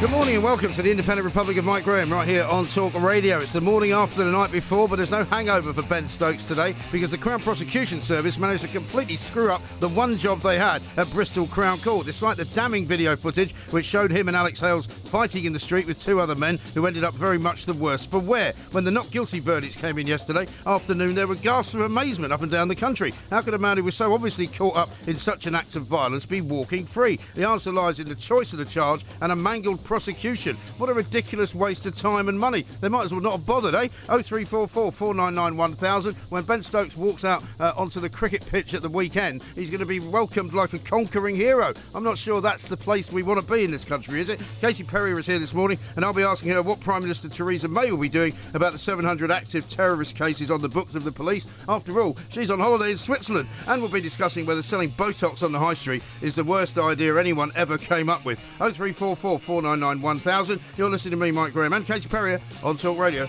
Good morning and welcome to the Independent Republic of Mike Graham right here on Talk Radio. It's the morning after the night before, but there's no hangover for Ben Stokes today because the Crown Prosecution Service managed to completely screw up the one job they had at Bristol Crown Court, despite the damning video footage which showed him and Alex Hales fighting in the street with two other men who ended up very much the worse for wear. When the not guilty verdicts came in yesterday afternoon, there were gasps of amazement up and down the country. How could a man who was so obviously caught up in such an act of violence be walking free? The answer lies in the choice of the charge and a mangled prosecution. What a ridiculous waste of time and money. They might as well not have bothered, eh? 0344 499 1000. When Ben Stokes walks out uh, onto the cricket pitch at the weekend, he's going to be welcomed like a conquering hero. I'm not sure that's the place we want to be in this country, is it? Katie Perrier is here this morning, and I'll be asking her what Prime Minister Theresa May will be doing about the 700 active terrorist cases on the books of the police. After all, she's on holiday in Switzerland, and we'll be discussing whether selling Botox on the high street is the worst idea anyone ever came up with. 0344 499 1000. You're listening to me, Mike Graham, and Katie Perrier on Talk Radio.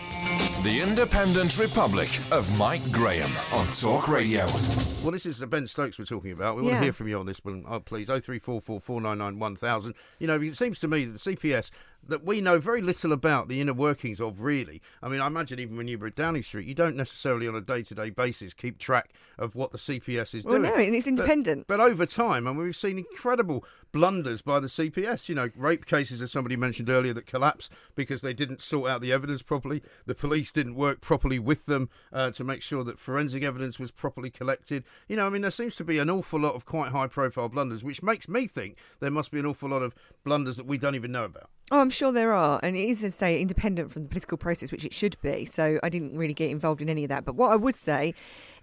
The Independent Republic of Mike Graham on Talk Radio. Well, this is the Ben Stokes we're talking about. We want to hear from you on this one, oh, please. 0344 499 1000. You know, it seems to me that the CPS that we know very little about the inner workings of, really. I mean, I imagine even when you were at Downing Street, you don't necessarily on a day to day basis keep track of what the CPS is Well, doing. no, and it's independent. But, over time, I mean, we've seen incredible blunders by the CPS. You know, rape cases, as somebody mentioned earlier, that collapse because they didn't sort out the evidence properly. The police didn't work properly with them uh, to make sure that forensic evidence was properly collected. You know, I mean, there seems to be an awful lot of quite high profile blunders, which makes me think there must be an awful lot of blunders that we don't even know about. Oh, I'm sure there are, and it is, as I say, independent from the political process, which it should be. So I didn't really get involved in any of that. But what I would say,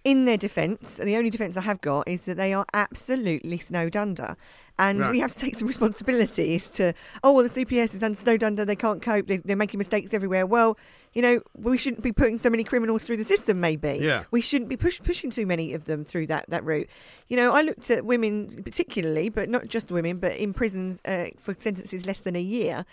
in their defence, and the only defence I have got is that they are absolutely snowed under. And Right. we have to take some responsibility as to, oh, well, the CPS is snowed under, they can't cope, they, they're making mistakes everywhere. Well, you know, we shouldn't be putting so many criminals through the system, maybe. Yeah. We shouldn't be push, pushing too many of them through that, that route. You know, I looked at women particularly, but not just women, but in prisons uh, for sentences less than a year.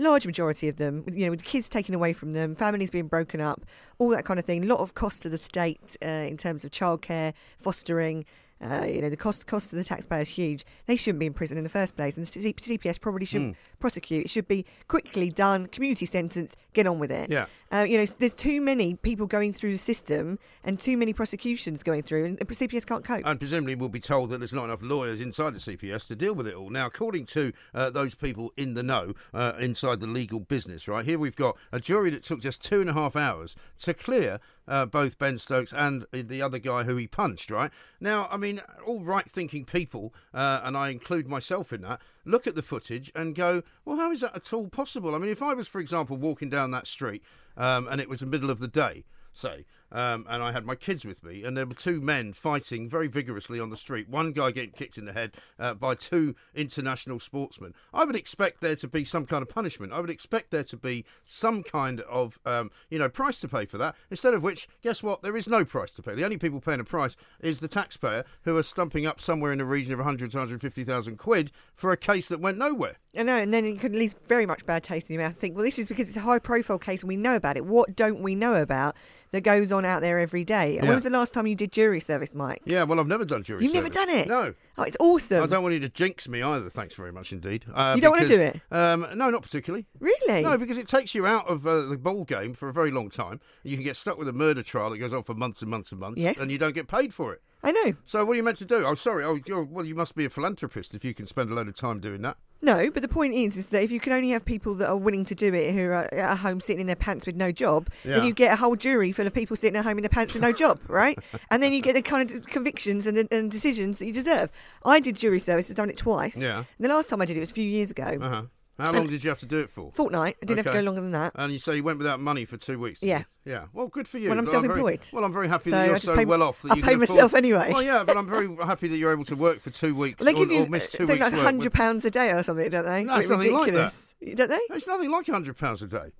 Large majority of them, you know, with kids taken away from them, families being broken up, all that kind of thing. A lot of cost to the state uh, in terms of childcare, fostering. Uh, you know, the cost cost to the taxpayer is huge. They shouldn't be in prison in the first place, and the CPS probably shouldn't prosecute. It should be quickly done, community sentence, get on with it. Yeah. Uh, you know, there's too many people going through the system and too many prosecutions going through, and the CPS can't cope. And presumably, we'll be told that there's not enough lawyers inside the CPS to deal with it all. Now, according to uh, those people in the know, uh, inside the legal business, right here we've got a jury that took just two and a half hours to clear uh, both Ben Stokes and the other guy who he punched, right? Now, I mean, all right thinking people, uh, and I include myself in that, look at the footage and go, well, how is that at all possible? I mean, if I was, for example, walking down that street um, and it was the middle of the day, say, um, and I had my kids with me, and there were two men fighting very vigorously on the street. One guy getting kicked in the head uh, by two international sportsmen. I would expect there to be some kind of punishment. I would expect there to be some kind of, um, you know, price to pay for that. Instead of which, guess what? There is no price to pay. The only people paying a price is the taxpayer, who are stumping up somewhere in the region of 100 to 150,000 quid for a case that went nowhere. I know, and then it could leave very much bad taste in your mouth. Think, well, this is because it's a high profile case and we know about it. What don't we know about that goes on out there every day? Yeah. When was the last time you did jury service, Mike? Yeah, well, I've never done jury service. You've never done it? No. Oh, it's awesome. I don't want you to jinx me either. Thanks very much indeed. Uh, You don't wanna do it? Um, no, not particularly. Really? No, because it takes you out of uh, the ball game for a very long time. You can get stuck with a murder trial that goes on for months and months and months, Yes. and you don't get paid for it. I know. So what are you meant to do? Oh, sorry. Oh, you're, well, you must be a philanthropist if you can spend a load of time doing that. No, but the point is, is that if you can only have people that are willing to do it who are at home sitting in their pants with no job, Yeah. then you get a whole jury full of people sitting at home in their pants with no job, right? And then you get the kind of convictions and, and decisions that you deserve. I did jury service, I've done it twice. Yeah. And the last time I did it was a few years ago. Uh huh. How long did you have to do it for? Fortnight. I didn't have to go longer than that. And you say you went without money for two weeks. Yeah. you? Yeah. Well, good for you. Well, I'm But very- self-employed. well, I'm very happy So that you're so pay- well off that I you pay can afford- myself anyway. Well, yeah, but I'm very happy that you're able to work for two weeks Well, they or, give you or miss two weeks' like hundred pounds a day or something, don't they? No, it's Something nothing like that. ridiculous. Don't they? It's nothing like hundred pounds a day.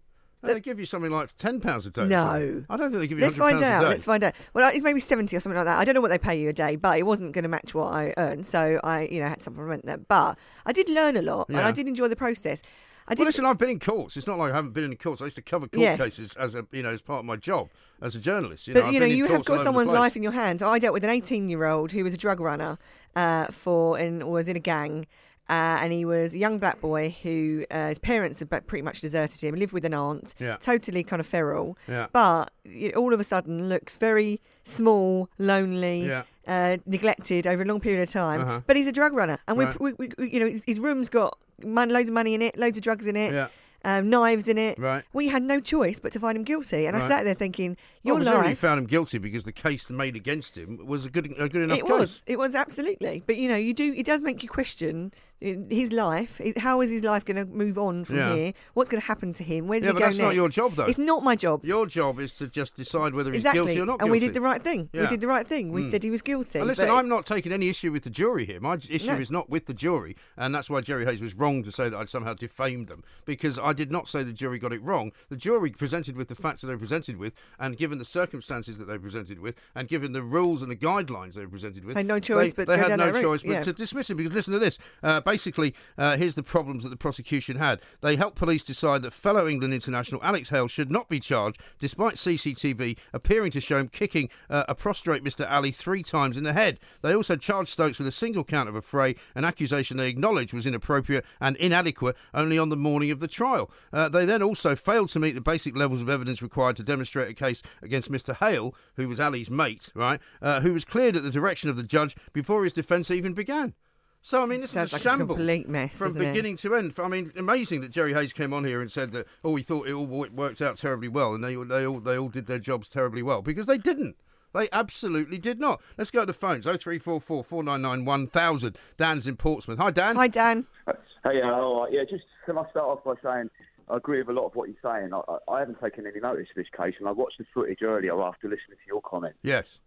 They give you something like ten pounds a day. No. I don't think they give you Let's find out. a day. Let's find out. Well, it's maybe seventy or something like that. I don't know what they pay you a day, but it wasn't going to match what I earned, so I, you know, had to supplement that. But I did learn a lot, and I did enjoy the process. I did. Well, listen, I've been in courts. It's not like I haven't been in courts. I used to cover court Yes. cases as a, you know, as part of my job as a journalist. You but know, you know, you have got someone's life in your hands. I dealt with an 18-year-old who was a drug runner uh, for and was in a gang. Uh, and he was a young black boy who uh, his parents had pretty much deserted him. Lived with an aunt, Yeah. totally kind of feral. Yeah. But all of a sudden looks very small, lonely, Yeah. uh, neglected over a long period of time. Uh-huh. But he's a drug runner, and Right. we've, we, we, you know, his, his room's got loads of money in it, loads of drugs in it, um, knives in it. Right. We had no choice but to find him guilty, and I sat there thinking, your you life. found him guilty because the case made against him was a good, a good enough It case. It was. It was absolutely. But you know, you do. It does make you question uh, his life. How is his life going to move on from Yeah. here? What's going to happen to him? Where's Yeah, he but go that's not your job, though. It's not my job. Your job is to just decide whether he's guilty or not and we did the right thing. We did the right thing. We Mm. said he was guilty. And listen, but- I'm not taking any issue with the jury here. My issue No. is not with the jury, and that's why Jerry Hayes was wrong to say that I'd somehow defamed them, because I did not say the jury got it wrong. The jury presented with the facts that they presented with, and given the circumstances that they were presented with, and given the rules and the guidelines they were presented with, Had no choice they, but they had no choice but yeah. to dismiss him. Because listen to this. Uh, basically, uh, here's the problems that the prosecution had. They helped police decide that fellow England international Alex Hales should not be charged, despite CCTV appearing to show him kicking uh, a prostrate Mr. Ali three times in the head. They also charged Stokes with a single count of affray, an accusation they acknowledged was inappropriate and inadequate only on the morning of the trial. Uh, they then also failed to meet the basic levels of evidence required to demonstrate a case against Mr. Hale, who was Ali's mate, right, uh, who was cleared at the direction of the judge before his defence even began. So I mean, this Sounds is a like a shambles complete mess, from doesn't it? beginning to end. I mean, amazing that Jerry Hayes came on here and said that oh, he thought it all wo- worked out terribly well, and they they all they all did their jobs terribly well because they didn't. They absolutely did not. Let's go to the phones. Oh three four four four nine nine one thousand. Dan's in Portsmouth. Hi, Dan. Hi, Dan. Hey, yeah, all right. Yeah, just can I start off by saying I agree with a lot of what you're saying. I, I, I haven't taken any notice of this case, and I watched the footage earlier after listening to your comment, Yes.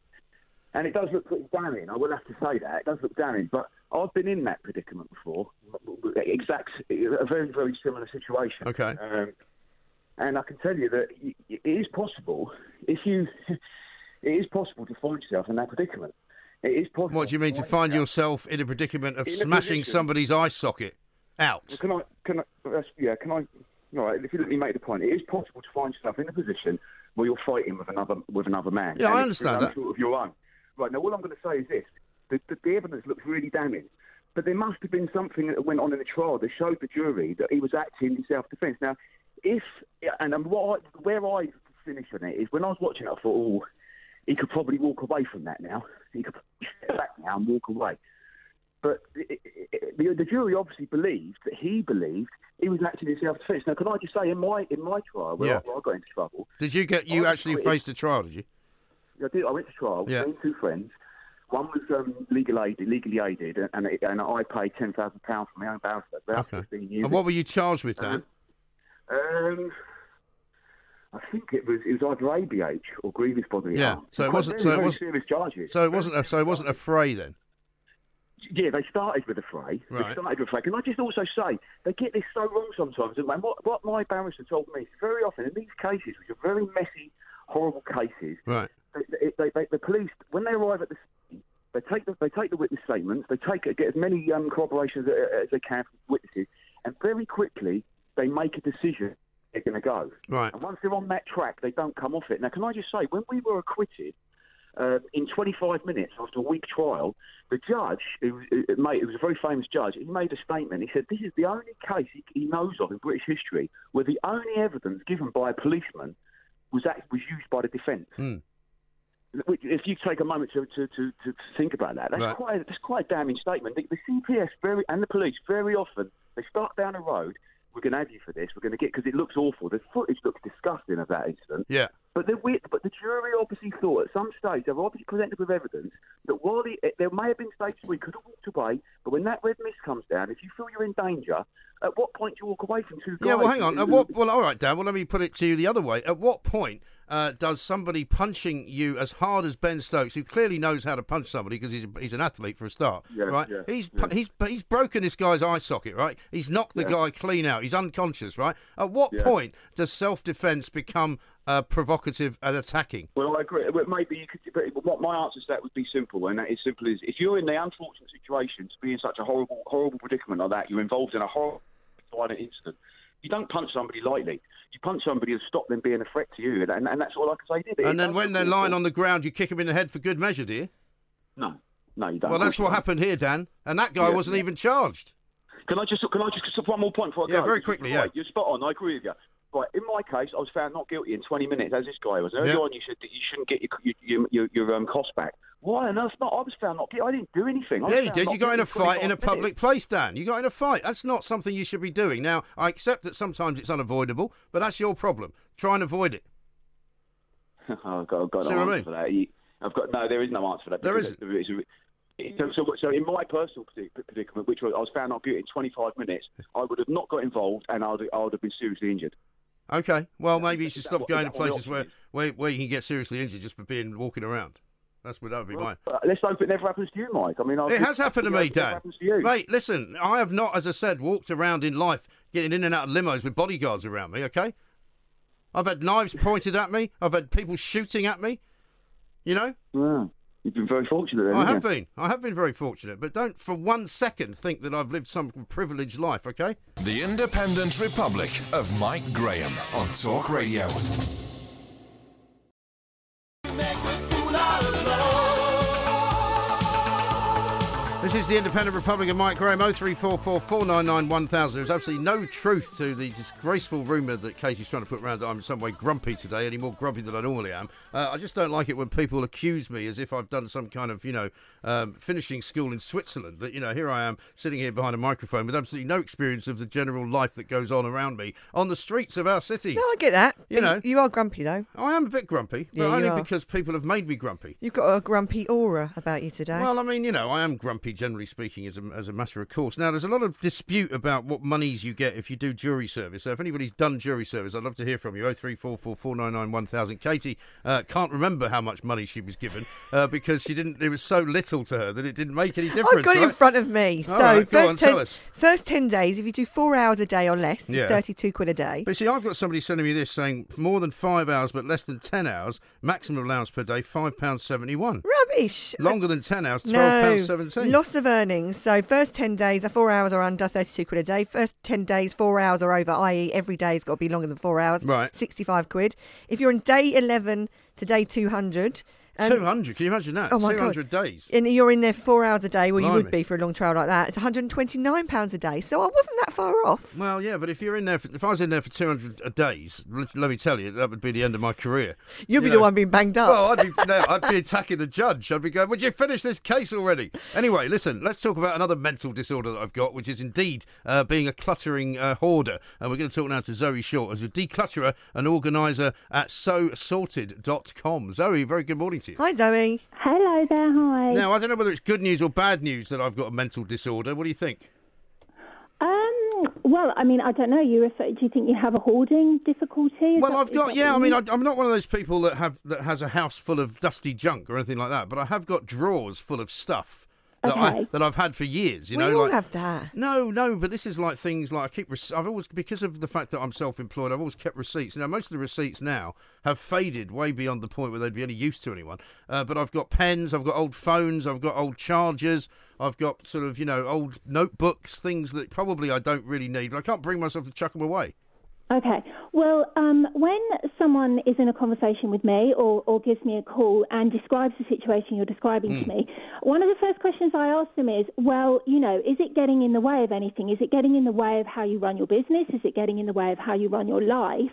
and it does look pretty damning. I will have to say that it does look damning, but I've been in that predicament before, exact, a very, very similar situation. Okay. Um, and I can tell you that it is possible if you, it is possible to find yourself in that predicament. It is possible. What do you mean to find yourself in a predicament of smashing position- somebody's eye socket out? Can I? Can I? Yeah. Can I? All right. If you let me make the point, it is possible to find yourself in a position where you're fighting with another with another man. Yeah, I and it's through understand that. Sort of your own. Right. Now, all I'm going to say is this: the, the, the evidence looks really damning. But there must have been something that went on in the trial that showed the jury that he was acting in self-defence. Now, if and um, what I, where I finish on it is when I was watching it, I thought, oh, he could probably walk away from that now. He could step back now and walk away. But it, it, the, the jury obviously believed that he believed he was acting in self-defence. Now, can I just say, in my in my trial, where, Yeah. I, where I got into trouble, Did you get you I actually faced a trial? Did you? I did. I went to trial. Yeah. Yeah. Two friends. One was um, legal aided, legally aided, and, and, and I paid ten thousand pounds for my own barrister. Okay. And what were you charged with, then? Um, I think it was it was either ABH or grievous bodily Yeah, harm. so it wasn't- very, so it wasn't- serious charges. So it wasn't a, so it wasn't affray then. Yeah, they started with affray. Right. They started with affray. Can I just also say they get this so wrong sometimes? And what, what my barrister told me is very often in these cases, which are very messy, horrible cases, Right. they, they, they, the police when they arrive at the scene, they take the they take the witness statements, they take get as many um, corroborations as, as they can from witnesses, and very quickly they make a decision they're going to go. Right. And once they're on that track, they don't come off it. Now, can I just say, when we were acquitted. Uh, in 25 minutes after a week trial, the judge, who, who, mate, it was a very famous judge, he made a statement. He said, This is the only case he, he knows of in British history where the only evidence given by a policeman was, act, was used by the defence. Which, If you take a moment to, to, to, to think about that, that's Right. quite that's quite a damning statement. The, the CPS very and the police very often they start down a road. We're going to have you for this. We're going to get because it looks awful. The footage looks disgusting of that incident. Yeah. But the, we, but the jury obviously thought at some stage, they've obviously presented with evidence that while the, there may have been stages where he could have walked away, but when that red mist comes down, if you feel you're in danger, at what point do you walk away from two guys? Yeah, well, hang on. At what, well, all right, Dan. Well, let me put it to you the other way. At what point uh, does somebody punching you as hard as Ben Stokes, who clearly knows how to punch somebody because he's, he's an athlete for a start, Yeah, right? yeah, he's yeah. he's he's broken this guy's eye socket, right? He's knocked the guy clean out. He's unconscious, right? At what point does self-defense become uh, provocative and attacking? Well, I agree. But maybe you could. But what my answer to that would be simple, and that is simple: is if you're in the unfortunate situation to be in such a horrible, horrible predicament like that, you're involved in a horrible, violent incident. You don't punch somebody lightly. You punch somebody to stop them being a threat to you, and, and that's all I can say. Did? And then when they're lying on the ground, you kick them in the head for good measure, do you? no, no, you don't. Well, that's what happened here, Dan. And that guy Yeah. wasn't even charged. Can I just can I just just one more point before I Yeah, go? very quickly, right, yeah. You're spot on. I agree with you. Right, in my case, I was found not guilty in 20 minutes, as this guy was. Earlier Yeah. on, you said that you shouldn't get your your your, your um, cost back. Why on earth not? I was found not guilty. I didn't do anything. I Yeah, you did. You got in a fight in a 25 public place, Dan. You got in a fight. That's not something you should be doing. Now, I accept that sometimes it's unavoidable, but that's your problem. Try and avoid it. Oh, I've got, I've got See no what I answer mean? for that. You- I've got no. There is no answer for that. There because isn't. there is So, so, so in my personal predicament, which was I was found not guilty in 25 minutes, I would have not got involved, and I would, I would have been seriously injured. Okay. Well, maybe you should stop going to that what the places where, where where you can get seriously injured just for being walking around. That's what that would be mine. Uh, let's hope it never happens to you, Mike. I mean, I It has happened to me, I hope it never Dan. happens to you. Mate, listen, I have not, as I said, walked around in life getting in and out of limos with bodyguards around me, okay? I've had knives pointed at me. I've had people shooting at me. You know? Yeah. You've been very fortunate. Then, I haven't you? been. I have been very fortunate. But don't for one second think that I've lived some privileged life, okay? The Independent Republic of Mike Graham on Talk Radio. This is the Independent Republican Mike Graham, 0344 499 1000. There's absolutely no truth to the disgraceful rumour that Katie's trying to put around that I'm in some way grumpy today, any more grumpy than I normally am. Uh, I just don't like it when people accuse me as if I've done some kind of, you know, um, finishing school in Switzerland. That, you know, here I am sitting here behind a microphone with absolutely no experience of the general life that goes on around me on the streets of our city. No, I get that. You know. you are grumpy though. I am a bit grumpy, but Yeah, only are. because people have made me grumpy. You've got a grumpy aura about you today. Well, I mean, you know, I am grumpy, generally speaking, as a, as a matter of course. Now, there's a lot of dispute about what monies you get if you do jury service. So, if anybody's done jury service, I'd love to hear from you. Oh three four four four nine nine one thousand. Katie uh, can't remember how much money she was given uh, because she didn't. It was so little to her that it didn't make any difference. I've got it in front of me. All so right, go first, on, 10, tell us. first 10 days, if you do four hours a day or less, it's Yeah. 32 quid a day. But see, I've got somebody sending me this saying more than five hours but less than 10 hours, maximum allowance per day, £5.71. Rubbish. Uh, longer than 10 hours, £12.17. loss of earnings. So first 10 days, are four hours or under, 32 quid a day. First 10 days, four hours or over, i.e. every day's got to be longer than four hours, Right. 65 quid. If you're on day 11 to day 200... and- 200, can you imagine that? Oh my 200 God. days. And you're in there four hours a day. Well, you would be for a long trial like that. It's 129 pounds a day. So I wasn't that far off. Well, yeah, but if you're in there, for, if I was in there for 200 a days, let, let me tell you, that would be the end of my career. You'll be You the one being banged up. Well, I'd be, no, I'd be attacking the judge. I'd be going, would you finish this case already? Anyway, listen, let's talk about another mental disorder that I've got, which is indeed uh, being a cluttering uh, hoarder. And we're going to talk now to Zoe Short as a declutterer and organiser at sosorted.com. Zoe, very good morning to you. Hi, Zoe. Hello there, hi. Now, I don't know whether it's good news or bad news that I've got a mental disorder. What do you think? Um, well, I mean, I don't know. You refer, do you think you have a hoarding difficulty? Is Well, that- I've got that yeah. I mean, I, I'm not one of those people that have that has a house full of dusty junk or anything like that. But I have got drawers full of stuff that I, that I've had for years. You we know, all like have that. no, no. But this is like things like I keep. Rec- I've always because of the fact that I'm self-employed. I've always kept receipts. Now, most of the receipts now have faded way beyond the point where they'd be any use to anyone. Uh, but I've got pens. I've got old phones. I've got old chargers. I've got sort of you know old notebooks, things that probably I don't really need. But I can't bring myself to chuck them away. Okay. Well, um, when someone is in a conversation with me or, or gives me a call and describes the situation you're describing Hmm. to me, one of the first questions I ask them is, well, you know, is it getting in the way of anything? Is it getting in the way of how you run your business? Is it getting in the way of how you run your life?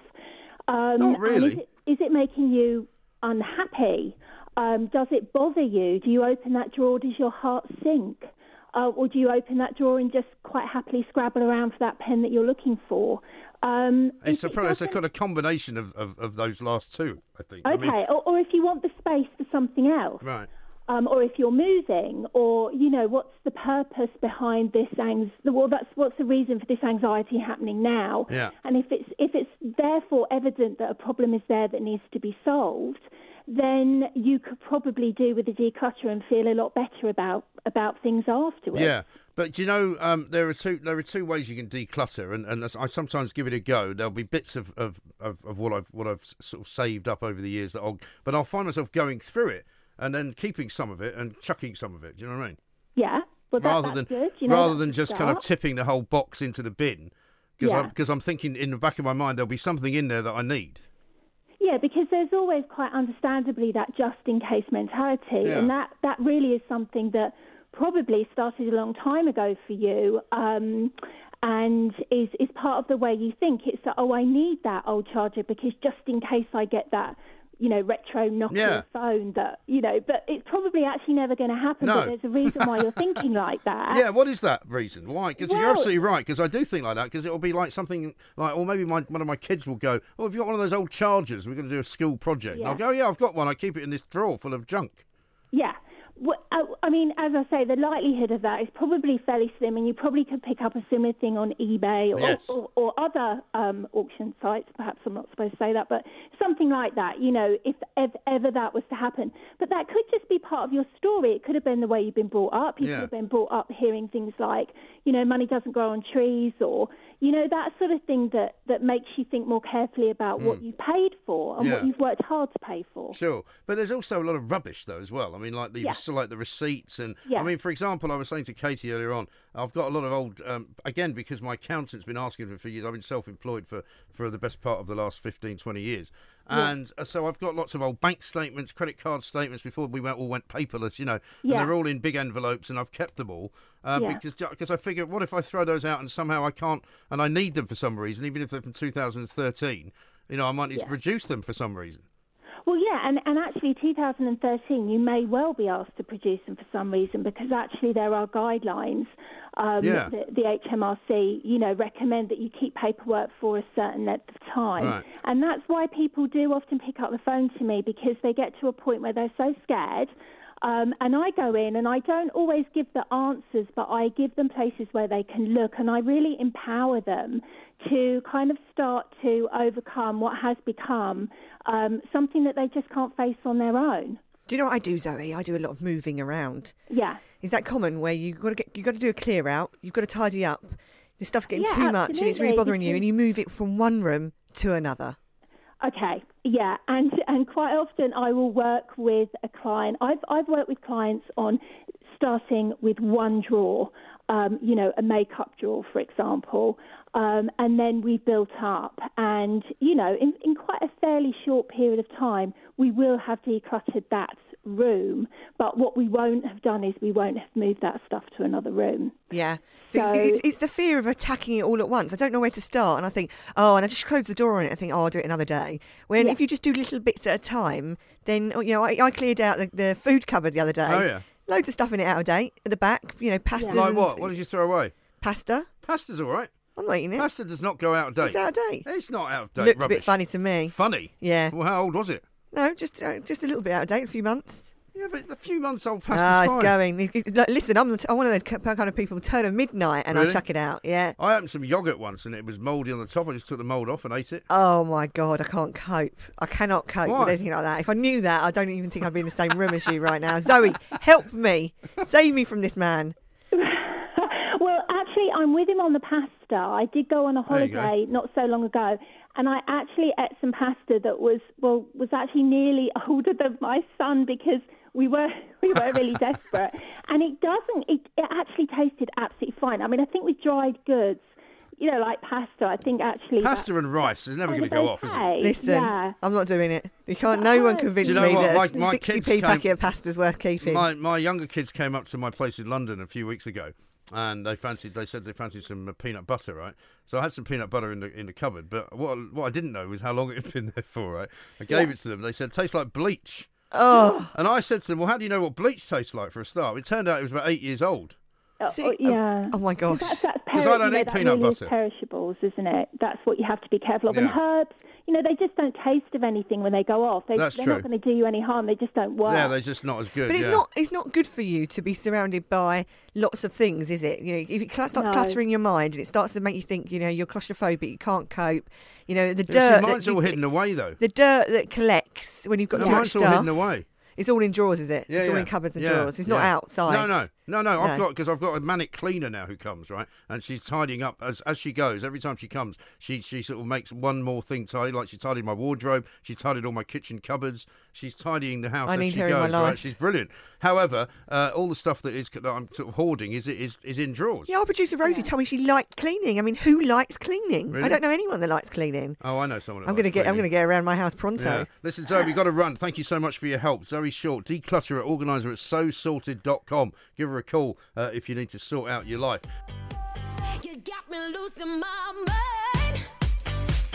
Um, Not and really. Is it, is it making you unhappy? Um, does it bother you? Do you open that drawer? Does your heart sink? Uh, or do you open that drawer and just quite happily scrabble around for that pen that you're looking for? Um, It's a, it's a kind of combination of, of, of those last two, I think. I Okay, mean, or, or if you want the space for something else, right. um, or if you're moving, or you know, what's the purpose behind this anxiety? Well, that's what's the reason for this anxiety happening now? Yeah. And if it's if it's therefore evident that a problem is there that needs to be solved, then you could probably do with a declutter and feel a lot better about about things afterwards. Yeah, but do you know um, there are two there are two ways you can declutter, and, and I sometimes give it a go. There'll be bits of, of, of, of what I've what I've sort of saved up over the years that I'll, but I'll find myself going through it and then keeping some of it and chucking some of it. Do you know what I mean? Yeah. Well, that, rather that's than good. You know, rather than just kind of tipping the whole box into the bin, because Yeah. I'm, I'm thinking in the back of my mind there'll be something in there that I need. Yeah, because there's always quite understandably that just in case mentality, Yeah. and that, that really is something that probably started a long time ago for you. Um, and is is part of the way you think. It's that oh, I need that old charger because just in case I get that, you know, retro Nokia Yeah. phone that you know. But it's probably actually never going to happen. No. But there's a reason why you're thinking like that. Yeah, what is that reason? Why? Because you're absolutely right. Because I do think like that. Because it'll be like something like, or maybe my, one of my kids will go, "Oh, have you got one of those old chargers? We're going to do a school project." And I'll go, "Yeah, I've got one. I keep it in this drawer full of junk." Yeah. Well, I, I mean, as I say, the likelihood of that is probably fairly slim, and you probably could pick up a similar thing on eBay or, Yes. or, or other um, auction sites. Perhaps I'm not supposed to say that, but something like that. You know, if, if ever that was to happen, but that could just be part of your story. It could have been the way you've been brought up. You Yeah. could have been brought up hearing things like, you know, money doesn't grow on trees, or you know, that sort of thing that that makes you think more carefully about what you paid for and Hmm. Yeah. what you've worked hard to pay for. Sure, but there's also a lot of rubbish though as well. I mean, like the Yeah. So like the receipts and Yeah. I mean, for example, I was saying to Katie earlier on, I've got a lot of old um, again because my accountant's been asking for it for years. I've been self-employed for for the best part of the last 15, 20 years, and uh, so I've got lots of old bank statements, credit card statements before we went all went paperless, you know, and they're all in big envelopes, and I've kept them all. Um, Yeah. because because I figure, what if I throw those out and somehow I can't, and I need them for some reason, even if they're from 2013, you know, I might need to produce them for some reason. Well, yeah, and, and actually, 2013, you may well be asked to produce them for some reason because actually there are guidelines. Um, Yeah. the, the HMRC, you know, recommend that you keep paperwork for a certain length of time, Right. and that's why people do often pick up the phone to me because they get to a point where they're so scared. Um, and I go in and I don't always give the answers, but I give them places where they can look and I really empower them to kind of start to overcome what has become um, something that they just can't face on their own. Do you know what I do, Zoe? I do a lot of moving around. Yeah. Is that common where you've got to get you've got to do a clear out, you've got to tidy up, the stuff's getting Yeah, too much and it's really bothering you, because- and you move it from one room to another. Okay, yeah, and and quite often I will work with a client. I've I've worked with clients on starting with one drawer, um, you know, a makeup drawer, for example, um, and then we built up. And you know, in in quite a fairly short period of time, we will have decluttered that room. But what we won't have done is we won't have moved that stuff to another room. Yeah. So, So- it's, it's, it's the fear of attacking it all at once. I don't know where to start, and I think, oh, and I just close the door on it. I think, oh, I'll do it another day. When Yeah. if you just do little bits at a time, then oh, you know, I, I cleared out the, the food cupboard the other day. Oh, yeah. Loads of stuff in it out of date at the back. You know, pastas. Like what? What did you throw away? Pasta. Pasta's all right. I'm not eating it. Pasta does not go out of date. It's out of date. It's not out of date. Looked rubbish. a bit funny to me. Funny. Yeah. Well, how old was it? No, just uh, just a little bit out of date. A few months. Yeah, but a few months old pasta's Ah, fine. it's going. Look, Listen, I'm, the- I'm one of those kind of people who turn at midnight and Really? I chuck it out. Yeah. I opened some yogurt once and it was mouldy on the top. I just took the mould off and ate it. Oh my god, I can't cope. I cannot cope Why? with anything like that. If I knew that, I don't even think I'd be in the same room as you right now. Zoe, help me, save me from this man. Well, actually, I'm with him on the pasta. I did go on a There you go. holiday not so long ago, and I actually ate some pasta that was well was actually nearly older than my son because we were we were really desperate. And it doesn't. It, it actually tasted absolutely fine. I mean, I think with dried goods, you know, like pasta, I think actually Pasta and rice is never oh, going to go of off, is it? Listen, Yeah. I'm not doing it. You can't. No one Oh. convince Do you know me what? that My- my kids 60p came- packet of pasta's worth keeping. My my younger kids came up to my place in London a few weeks ago, and they fancied. They said they fancied some uh, peanut butter, right? So I had some peanut butter in the in the cupboard, but what what I didn't know was how long it had been there for, right? I gave it to them. They said tastes like bleach, oh, and I said to them, "Well, how do you know what bleach tastes like for a start?" It turned out it was about eight years old. Uh, See, oh- yeah. oh my gosh. That's, that's 'Cause I don't you know, eat that peanut really is butter. perishables, isn't it? That's what you have to be careful of. And herbs, you know, they just don't taste of anything when they go off. They, That's they're true. not going to do you any harm. They just don't work. Yeah, they're just not as good. But it's yeah. not it's not good for you to be surrounded by lots of things, is it? You know, if it cl- starts No. cluttering your mind and it starts to make you think, you know, you're claustrophobic, you can't cope. You know, the Yeah, see, dirt. mine's that all you- hidden away though. The dirt that collects when you've got No, too much stuff. mine's all stuff. hidden away. It's all in drawers, is it? Yeah, it's all in cupboards and yeah, drawers. It's not yeah. outside. No, no, no, no. I've No. got because I've got a manic cleaner now who comes right, and she's tidying up as as she goes. Every time she comes, she she sort of makes one more thing tidy. Like she tidied my wardrobe, she tidied all my kitchen cupboards. She's tidying the house I as need she her in goes. my Right, she's brilliant. However, uh, all the stuff that is that I'm sort of hoarding is is is in drawers. Yeah, our producer Rosie told me she liked cleaning. I mean, who likes cleaning? Really? I don't know anyone that likes cleaning. Oh, I know someone. Who I'm gonna get. I'm gonna get around my house pronto. Yeah. Listen, Zoe, we've got to run. Thank you so much for your help. Zoe Short, declutterer, organiser at sosorted.com. Give her a call uh, if you need to sort out your life. You got me losing my mind.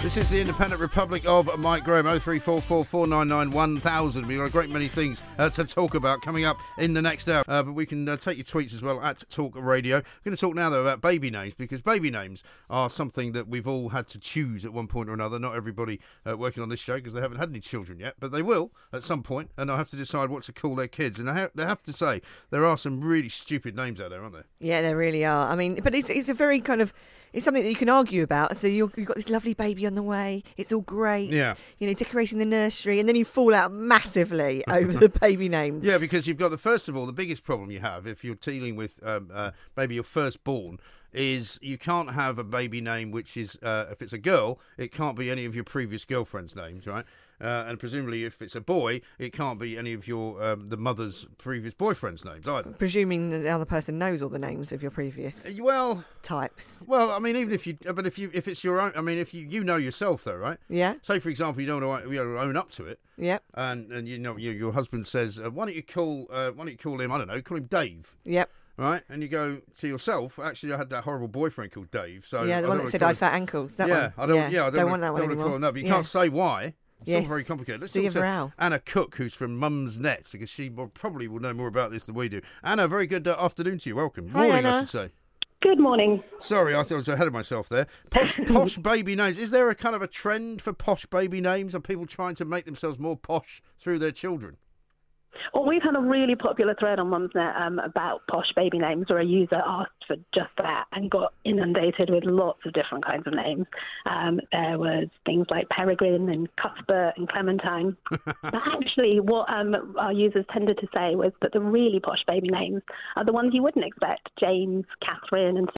This is the Independent Republic of Mike Graham, 0344 499 1000. We've got a great many things uh, to talk about coming up in the next hour. Uh, but we can uh, take your tweets as well at Talk Radio. We're going to talk now, though, about baby names because baby names are something that we've all had to choose at one point or another. Not everybody uh, working on this show because they haven't had any children yet, but they will at some point, and they'll have to decide what to call their kids. And I ha- they have to say, there are some really stupid names out there, aren't there? Yeah, there really are. I mean, but it's it's a very kind of it's something that you can argue about. So you're, you've got this lovely baby on the way. It's all great. Yeah. You know, decorating the nursery, and then you fall out massively over the baby names. Yeah, because you've got the first of all, the biggest problem you have if you're dealing with um, uh, maybe your firstborn is you can't have a baby name which is uh, if it's a girl, it can't be any of your previous girlfriends' names, right? Uh, and presumably, if it's a boy, it can't be any of your um, the mother's previous boyfriend's names either. Presuming that the other person knows all the names of your previous Uh, Well, types. well, I mean, even if you, uh, but if you, if it's your own, I mean, if you, you know yourself though, right? Yeah. Say, for example, you don't want to you know, own up to it, Yep. and and you know your, your husband says, uh, why don't you call, uh, why don't you call him, I don't know, call him Dave. Yep. right? And you go to yourself. Actually, I had that horrible boyfriend called Dave. So yeah, the one that said I had fat ankles. That yeah, one. I don't. Yeah, I don't, don't wanna- want that one don't anymore. call him that. But you Yeah. can't say why. It's all very complicated. Let's So you talk to row. Anna Cook, who's from Mumsnet, because she will, probably will know more about this than we do. Anna, very good uh, afternoon to you. Welcome. Hi, Morning, I should say. Good morning. Sorry, I thought I was ahead of myself there. Posh, posh baby names. Is there a kind of a trend for posh baby names? Are people trying to make themselves more posh through their children? Well, we've had a really popular thread on Mumsnet um, about posh baby names, where a user asked for just that and got inundated with lots of different kinds of names. Um, there was things like Peregrine and Cuthbert and Clementine. but actually, what um, our users tended to say was that the really posh baby names are the ones you wouldn't expect: James, Catherine, and